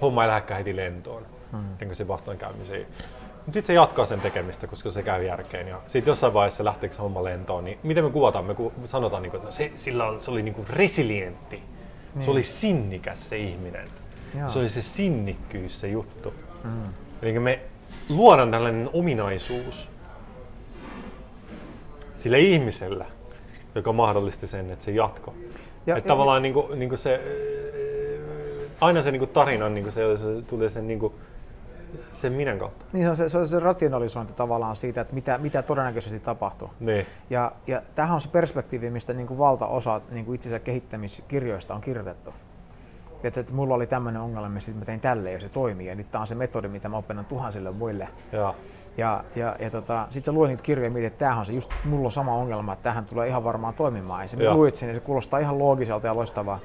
homma ei lähdekään heti lentoon, mm. niin kuin se vastoinkäymisiin. Mutta sitten se jatkaa sen tekemistä, koska se käy järkeen. Ja sitten jossain vaiheessa lähteekö se homma lentoon, niin miten me kuvataan? Me ku, sanotaan, niin kuin, että se, sillä on, se oli niin kuin resilientti. Niin. Se oli sinnikäs se ihminen. Joo. Se oli se sinnikkyys se juttu. Mm. Eli me luodaan tällainen ominaisuus sille ihmiselle, joka mahdollisti sen, että se jatko. Ja, että ja, tavallaan. Niin kuin, niin kuin se, aina se niin kuin tarinan niin kuin se, se tulee sen niin kuin, sen minän kautta. Niin se on se, se, on se rationalisointi tavallaan siitä, että mitä, mitä todennäköisesti tapahtuu. Niin. Ja, ja tämähän on se perspektiivi, mistä niin kuin valtaosa niin kuin itsensä kehittämiskirjoista on kirjoitettu. Että, että mulla oli tämmöinen ongelma, missä mä tein tälleen ja se toimii. Ja nyt tämä on se metodi, mitä mä opetan tuhansille muille. Ja, ja, ja, ja tota, sitten sä luin niitä kirjoja ja mietit, että tämähän on se just, mulla on sama ongelma, että tähän tulee ihan varmaan toimimaan. Ja sä luit sen ja se kuulostaa ihan loogiselta ja loistavaa.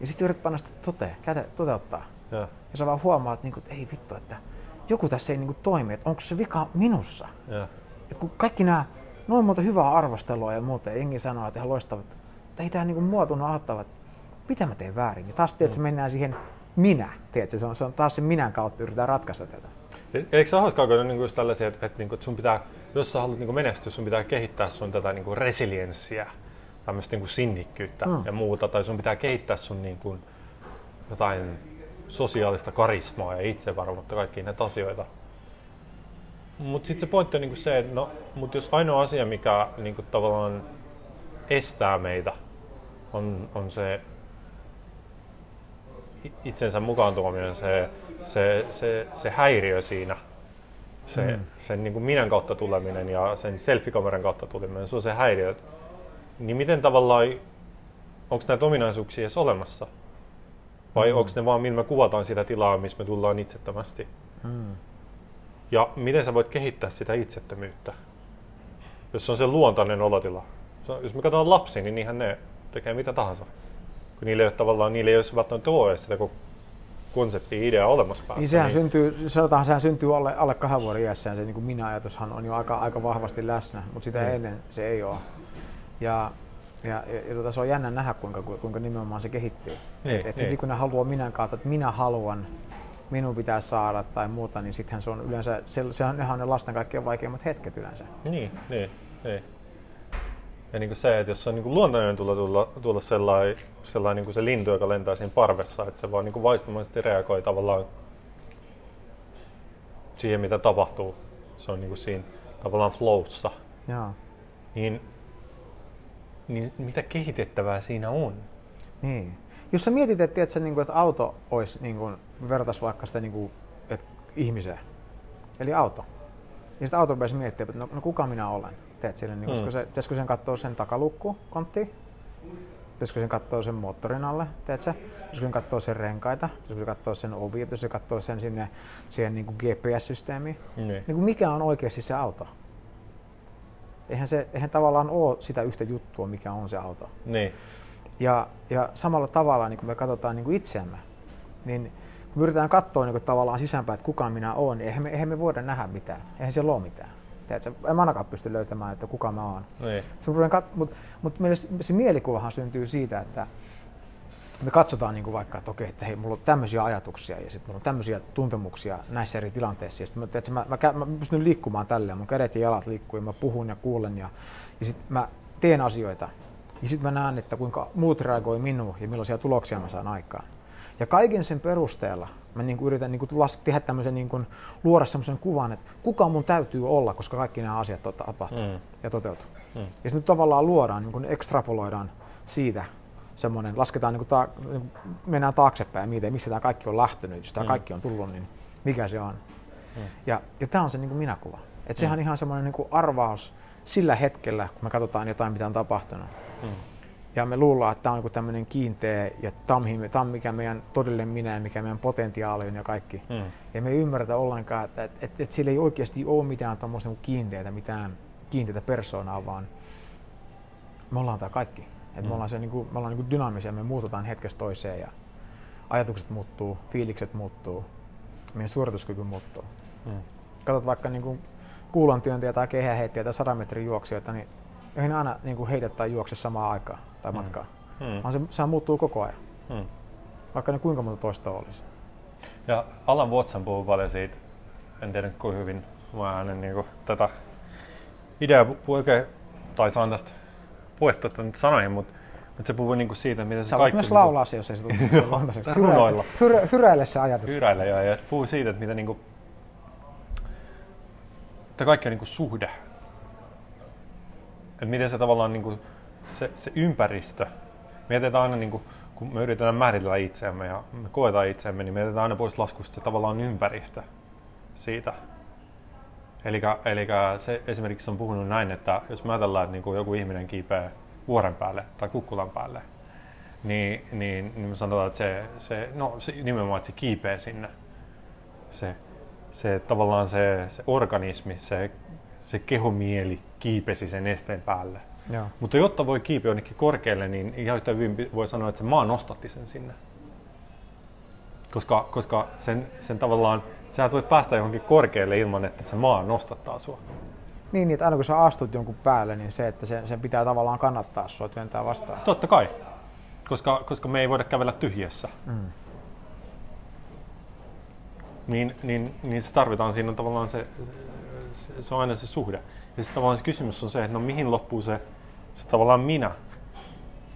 Ja sitten yrität panna sitä tote, käte, toteuttaa. Ja. ja sä vaan huomaat, että, niin kuin, että ei vittu, että joku tässä ei niin kuin, toimi, että onko se vika minussa. Ja. Et kun kaikki nämä, noin monta hyvää arvostelua ja muuta, ja jengi sanoo, että ihan loistavat, että ei tämä niin muotunut auttavat, mitä mä teen väärin. Ja taas tiedät, mm. mennään siihen minä, tiedätkö, se on, se on taas se minän kautta yritetään ratkaista tätä. E-, eikö se ole hauskaa, kun niin just tällaisia, että, että, että sun pitää, jos sä haluat niin menestyä, sun pitää kehittää sun tätä niin resilienssiä, tämmöistä niin sinnikkyyttä mm. ja muuta, tai sun pitää kehittää sun niin kuin, jotain sosiaalista karismaa ja itsevarmuutta, kaikkia näitä asioita. Mutta sitten se pointti on niinku se, että no, mut jos ainoa asia, mikä niinku tavallaan estää meitä, on, on se itsensä mukaan tuominen, se, se, se, se häiriö siinä, se, mm. sen niin kuin minän kautta tuleminen ja sen selfikameran kautta tuleminen, se on se häiriö. Niin miten tavallaan, onko näitä ominaisuuksia edes olemassa? Vai mm. onko ne vaan, millä me kuvataan sitä tilaa, missä me tullaan itsettömästi? Mm. Ja miten sä voit kehittää sitä itsettömyyttä? Jos on se luontainen olotila. Jos me katsotaan lapsi, niin niinhän ne tekee mitä tahansa. Kun niille ei ole tavallaan, niille ei ole välttämättä ole sitä konsepti idea olemassa päässä. Niin sehän niin. syntyy, sanotaan, sehän syntyy alle, alle kahden vuoden iässään, se niin kuin minä-ajatushan on jo aika, aika vahvasti läsnä, mutta sitä mm. ennen se ei ole. Ja ja, ja, ja tota, se on jännä nähdä, kuinka, kuinka nimenomaan se kehittyy. Niin, että niin. kun ne haluaa minän kautta, että minä haluan, minun pitää saada tai muuta, niin sittenhän se on yleensä, se, se on, nehän on ne lasten kaikkein vaikeimmat hetket yleensä. Niin, niin, niin. Ja niin kuin se, että jos on niin luontainen tulla, tulla, tulla sellainen, sellainen niin kuin se lintu, joka lentää siinä parvessa, että se vaan niin kuin vaistomaisesti reagoi tavallaan siihen, mitä tapahtuu. Se on niin kuin siinä tavallaan flowssa. Joo. Niin niin mitä kehitettävää siinä on? Niin. Jos sä mietit, että, tiedätkö, niin kuin, että auto olisi, niin kuin, vertais vaikka sitä niin kuin, että ihmiseen, eli auto. Niin sitten auto pääsi miettimään, että no, no, kuka minä olen. Teet sille, niin, koska mm. se, pitäisikö sen katsoa sen takalukku, kontti, pitäisikö sen katsoa sen moottorin alle, teetkö? Pitäisikö sen katsoa sen renkaita, pitäisikö sen katsoa sen ovi, pitäisikö sen katsoa sen sinne siihen niin GPS-systeemiin. Mm. Niin kuin mikä on oikeasti se auto? eihän, se, eihän tavallaan ole sitä yhtä juttua, mikä on se auto. Niin. Ja, ja samalla tavalla, niin kun me katsotaan niin kuin itseämme, niin kun me yritetään katsoa niin kuin tavallaan sisäänpäin, että kuka minä olen, niin eihän me, eihän me voida nähdä mitään. Eihän siellä ole mitään. Tiedätkö? En mä ainakaan pysty löytämään, että kuka mä oon. Niin. Mutta mut, se mielikuvahan syntyy siitä, että me katsotaan niin kuin vaikka, että okei, että hei, mulla on tämmöisiä ajatuksia ja sitten mulla on tämmöisiä tuntemuksia näissä eri tilanteissa. Ja sitten mä, että mä, mä, mä, pystyn liikkumaan tälleen, mun kädet ja jalat liikkuu ja mä puhun ja kuulen ja, ja sitten mä teen asioita. Ja sitten mä näen, että kuinka muut reagoi minuun ja millaisia tuloksia mä saan aikaan. Ja kaiken sen perusteella mä niin kuin yritän niin kuin tehdä tämmöisen, niin kuin, luoda semmoisen kuvan, että kuka mun täytyy olla, koska kaikki nämä asiat tapahtuu mm. ja toteutuu. Mm. Ja sitten tavallaan luodaan, niin kuin ekstrapoloidaan siitä semmoinen, lasketaan, niin kuin ta, niin kuin mennään taaksepäin ja mietin, missä tämä kaikki on lähtenyt, jos tämä mm. kaikki on tullut, niin mikä se on. Mm. Ja, ja tämä on se niin kuin minäkuva. Et sehän mm. on ihan semmoinen niin kuin arvaus sillä hetkellä, kun me katsotaan jotain, mitä on tapahtunut. Mm. Ja me luullaan, että tämä on tämmöinen kiinteä ja tämä on mikä meidän todellinen minä ja mikä meidän potentiaali on ja kaikki. Mm. Ja me ei ymmärretä ollenkaan, että, että, että, että sillä ei oikeasti ole mitään tuommoista kiinteitä, mitään kiinteitä persoonaa, vaan me ollaan tämä kaikki. Et me ollaan, se, niin kuin, me ollaan niin kuin dynaamisia, me muututaan hetkestä toiseen ja ajatukset muuttuu, fiilikset muuttuu, meidän suorituskyky muuttuu. Mm. Katsot vaikka niin kuin kuulontyöntiä tai kehäheittiä tai 100 metrin juoksijoita, niin eihän aina niin kuin heitä tai juokse samaan aikaan tai matkaa, Mm. vaan se, sehän muuttuu koko ajan, Mm. vaikka ne kuinka monta toista olisi. Ja Alan Watson puhuu paljon siitä, en tiedä kuinka hyvin mä hänen niin tätä ideaa oikein, tai saan tästä puettua nyt sanoihin, mutta, mutta se puhuu niin siitä, miten se Sä kaikki myös niinku laulaa se, jos ei se tule (laughs) luontaiseksi. Runoilla. Hyrä, hyräile se ajatus. hyräillä ja, ja puhuu siitä, että miten niin että kaikki on niin suhde. Että miten se tavallaan niin se, se ympäristö, me jätetään aina niin kuin, kun me yritetään määritellä itseämme ja me koetaan itseämme, niin me jätetään aina pois laskusta tavallaan ympäristö siitä. Eli, se esimerkiksi on puhunut näin, että jos me ajatellaan, että niin kuin joku ihminen kiipeää vuoren päälle tai kukkulan päälle, niin, niin, niin me sanotaan, että se, se, no, se nimenomaan, että se kiipeää sinne. Se, se tavallaan se, se organismi, se, se kehomieli kiipesi sen esteen päälle. Joo. Mutta jotta voi kiipeä jonnekin korkealle, niin ihan yhtä hyvin voi sanoa, että se maa nostatti sen sinne. Koska, koska sen, sen tavallaan, sä et voi päästä johonkin korkealle ilman, että se maa nostattaa sua. Niin, niin, että aina kun sä astut jonkun päälle, niin se, että sen, sen pitää tavallaan kannattaa sua työntää vastaan. Totta kai, koska, koska me ei voida kävellä tyhjässä. Mm. Niin, niin, niin se tarvitaan siinä tavallaan se, se, on aina se suhde. Ja sitten tavallaan se kysymys on se, että no mihin loppuu se, se tavallaan minä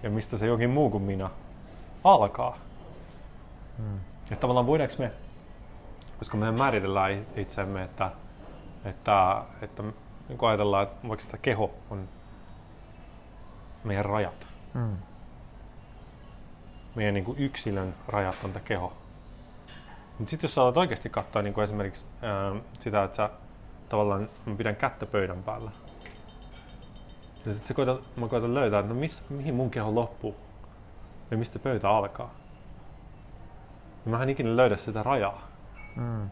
ja mistä se jokin muu kuin minä alkaa. Mm. Ja tavallaan voidaanko me, koska me määritellään itsemme, että, että, että niin kuin ajatellaan, että vaikka sitä keho on meidän rajat. Mm. Meidän niin kuin yksilön rajat on tämä keho. Mutta sitten jos sä alat oikeasti katsoa niin kuin esimerkiksi ää, sitä, että sä tavallaan mä pidän kättä pöydän päällä. Ja sitten mä koitan löytää, että no miss, mihin mun keho loppuu ja mistä pöytä alkaa. Ja mä en ikinä löydä sitä rajaa. Mm.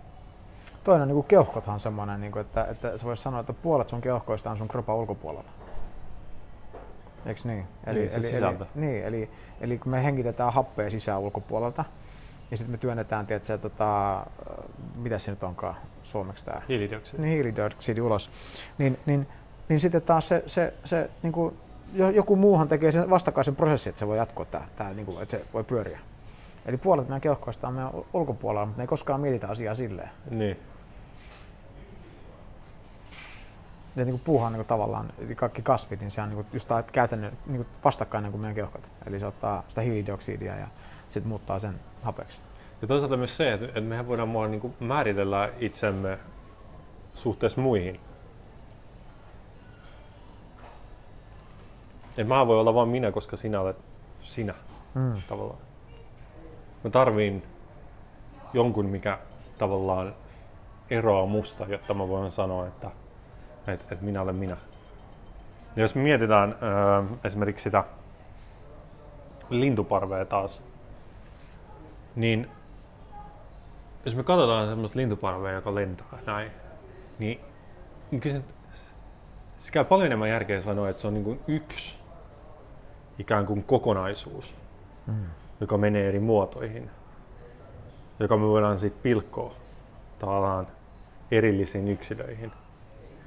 Toinen niin keuhkothan on semmoinen, niin kuin, että, että sä vois sanoa, että puolet sun keuhkoista on sun kropan ulkopuolella. Eiks niin? Niin, se sisältö. Eli, niin, eli, eli kun me hengitetään happea sisään ulkopuolelta, ja sitten me työnnetään, tiedätkö, tota, mitä se nyt onkaan suomeksi tämä? Hiilidioksidi. Niin, hiilidioksidi ulos. Niin, niin, niin sitten taas se, se, se niin kuin, jo- joku muuhan tekee sen vastakkaisen prosessin, että se voi jatkoa, tää, tää, niin kuin, että se voi pyöriä. Eli puolet meidän keuhkoista on meidän ul- ulkopuolella, mutta me ei koskaan mietitä asiaa silleen. Niin. Ja niin kuin puuhan niin kuin tavallaan, kaikki kasvit, niin se on niin kuin just tää käytännön niin kuin vastakkainen kuin meidän keuhkot. Eli se ottaa sitä hiilidioksidia ja sitten muuttaa sen hapeksi. Ja toisaalta myös se, että, että mehän voidaan mua niin kuin määritellä itsemme suhteessa muihin. Et mä voi olla vain minä, koska sinä olet sinä Mm. tavallaan. Mä tarviin jonkun, mikä tavallaan eroaa musta, jotta mä voin sanoa, että, että, että minä olen minä. Ja jos me mietitään öö, esimerkiksi sitä lintuparvea taas, niin jos me katsotaan semmoista lintuparvea, joka lentää näin, niin, niin kyllä se, se käy paljon enemmän järkeä sanoa, että se on niin kuin yksi ikään kuin kokonaisuus, Mm. joka menee eri muotoihin, joka me voidaan sitten pilkkoa tavallaan erillisiin yksilöihin.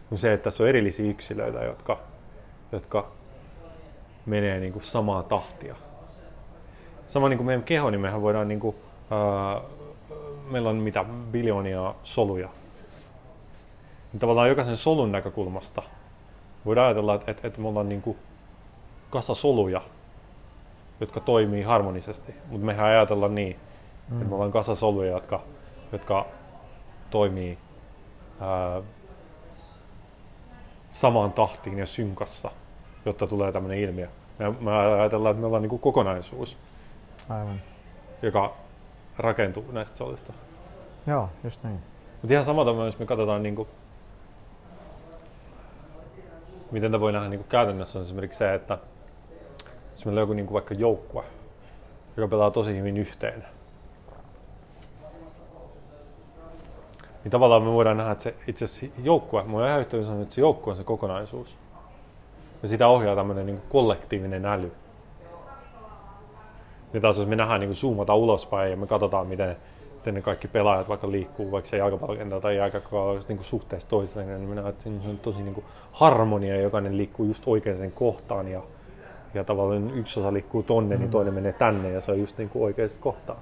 Kun se, että tässä on erillisiä yksilöitä, jotka, jotka menee niin kuin samaa tahtia. Sama niin kuin meidän keho, niin mehän voidaan, niin kuin, ää, meillä on mitä, biljoonia soluja. Niin tavallaan jokaisen solun näkökulmasta voidaan ajatella, että, että, että me ollaan niin kuin kasa soluja, jotka toimii harmonisesti. Mutta mehän ajatella niin, mm. että me ollaan kasa soluja, jotka, jotka toimii ää, samaan tahtiin ja synkassa, jotta tulee tämmöinen ilmiö. Me, me ajatellaan, että me ollaan niin kuin kokonaisuus, Aivan. joka rakentuu näistä soluista. Joo, just niin. Mutta ihan samalla tavalla, jos me katsotaan, niin kuin, miten tämä voi nähdä niin kuin käytännössä, on esimerkiksi se, että jos meillä on joku niin kuin vaikka joukkue, joka pelaa tosi hyvin yhteen, niin tavallaan me voidaan nähdä, että se itse asiassa joukkue, mä oon ihan yhtä sanoa, että se joukkue on se kokonaisuus. Ja sitä ohjaa tämmöinen niin kollektiivinen äly, Niin taas jos me nähdään niin zoomata ulospäin ja me katsotaan, miten, miten ne kaikki pelaajat vaikka liikkuu, vaikka se jalkapallokentällä tai jääkäkköllä niin suhteessa toiseen, niin me nähdään, että siinä on tosi niin kuin harmonia jokainen liikkuu just oikeaan kohtaan ja, ja tavallaan yksi osa liikkuu tonne, mm. niin toinen menee tänne ja se on just niin kuin oikeassa kohtaan.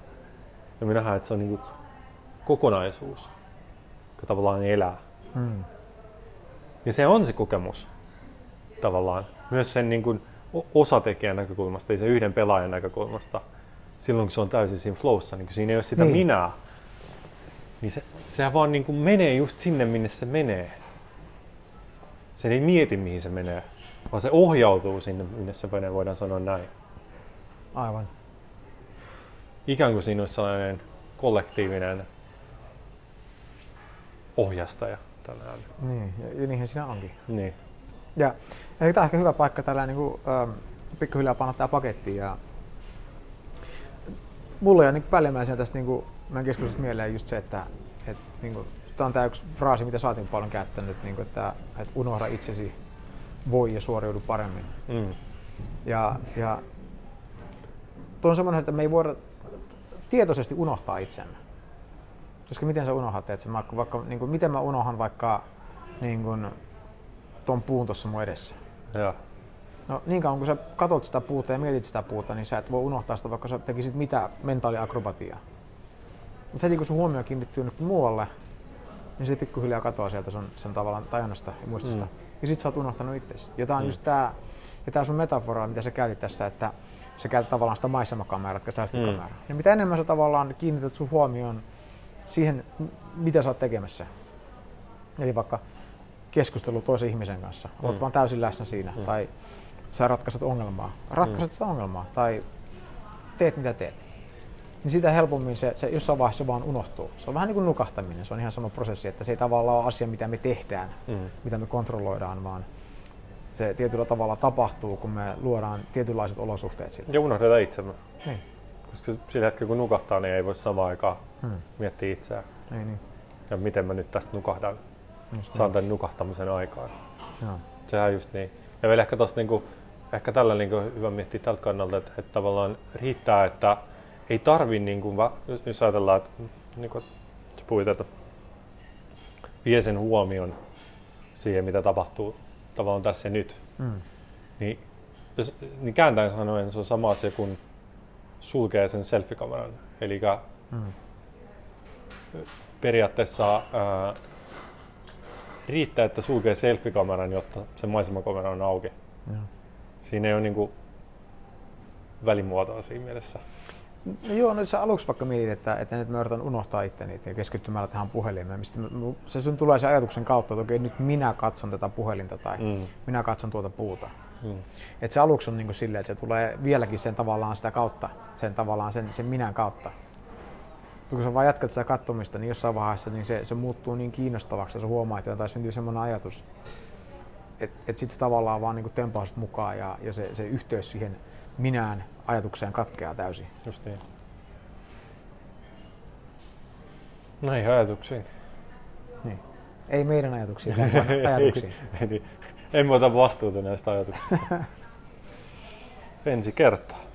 Ja me nähdään, että se on niin kuin kokonaisuus, joka tavallaan elää. Mm. Ja se on se kokemus tavallaan. Myös sen niin kuin osatekijän näkökulmasta, ei se yhden pelaajan näkökulmasta. Silloin kun se on täysin siinä flowssa, niin kun siinä ei ole sitä niin. minää, niin se, sehän vaan niin kuin menee just sinne, minne se menee. Se ei mieti, mihin se menee, vaan se ohjautuu sinne, minne se menee, voidaan sanoa näin. Aivan. Ikään kuin siinä olisi sellainen kollektiivinen ohjastaja. Tällainen. Niin, ja niinhän siinä onkin. Niin. Ja, ja tämä on ehkä hyvä paikka tällä niin kuin, ähm, pikkuhiljaa panna tämä paketti. Ja mulle on niin päällimmäisenä tästä niin kuin, mä keskustelussa mieleen just se, että, että niin kuin, tämä on tämä yksi fraasi, mitä saatiin paljon käyttänyt, niin kuin, että, että unohda itsesi, voi ja suoriudu paremmin. Mm. Ja, ja tuo on semmoinen, että me ei voida tietoisesti unohtaa itsemme. Koska miten sä unohdat, että vaikka, vaikka niin kuin, miten mä unohan vaikka niin kuin, ton puun tuossa mun edessä. Ja. No niin kauan kun sä katot sitä puuta ja mietit sitä puuta, niin sä et voi unohtaa sitä, vaikka sä tekisit mitä mentaaliakrobatiaa. Mutta heti kun sun huomio kiinnittyy nyt muualle, niin se pikkuhiljaa katoaa sieltä sun, sen tavallaan tajunnasta ja muistista. Mm. Ja sit sä oot unohtanut itsesi. Ja tää on mm. just tää, ja tää sun metafora, mitä sä käytit tässä, että sä käytät tavallaan sitä maisemakameraa, että selfie-kameraa. Mm. Ja mitä enemmän sä tavallaan kiinnität sun huomioon siihen, mitä sä oot tekemässä. Eli vaikka keskustelu toisen ihmisen kanssa. Mm. Olet vaan täysin läsnä siinä. Mm. Tai sä ratkaiset ongelmaa. Ratkaiset mm. sitä ongelmaa. Tai teet mitä teet. Niin sitä helpommin se, se jossain vaiheessa vaan unohtuu. Se on vähän niin kuin nukahtaminen. Se on ihan sama prosessi, että se ei tavallaan ole asia, mitä me tehdään, mm. mitä me kontrolloidaan, vaan se tietyllä tavalla tapahtuu, kun me luodaan tietynlaiset olosuhteet sille. Ja unohdetaan itsemme. Niin. Koska sillä hetkellä kun nukahtaa, niin ei voi samaan aikaan hmm. miettiä itseään. Ei niin. Ja miten mä nyt tästä nukahdan. Just saan niin. tämän nukahtamisen aikaan. Joo. Sehän just niin. Ja vielä ehkä tosta niinku, ehkä tällä niinku hyvä miettiä tältä kannalta, että, että tavallaan riittää, että ei tarvi, niinku, jos ajatellaan, että niinku, sä puhuit, että vie sen huomion siihen, mitä tapahtuu tavallaan tässä ja nyt. Mm. Niin, jos, niin kääntäen sanoen se on sama asia kuin sulkee sen selfie-kameran. Eli mm. periaatteessa ää, riittää, että sulkee selfie-kameran, jotta se maisemakamera on auki. Ja. Siinä ei ole niinku välimuotoa siinä mielessä. No joo, no sä aluksi vaikka mietit, että, että nyt mä yritän unohtaa itteni ja keskittymällä tähän puhelimeen, mistä mä, se sun tulee se ajatuksen kautta, että okei, nyt minä katson tätä puhelinta tai mm. minä katson tuota puuta. Mm. Et se aluksi on niin silleen, että se tulee vieläkin sen tavallaan sitä kautta, sen tavallaan sen, sen minän kautta. Kun sä vaan jatkat sitä katsomista, niin jossain vaiheessa niin se, se muuttuu niin kiinnostavaksi ja sä huomaat, että syntyy semmoinen ajatus, että et sitten tavallaan vaan niin tempauset mukaan ja, ja se, se yhteys siihen minään ajatukseen katkeaa täysin. Just niin. Näihin ajatuksiin. Niin. Ei meidän ajatuksiin, vaan (laughs) ajatuksiin. ei, ei, en ota vastuuta näistä ajatuksista. (laughs) Ensi kertaa.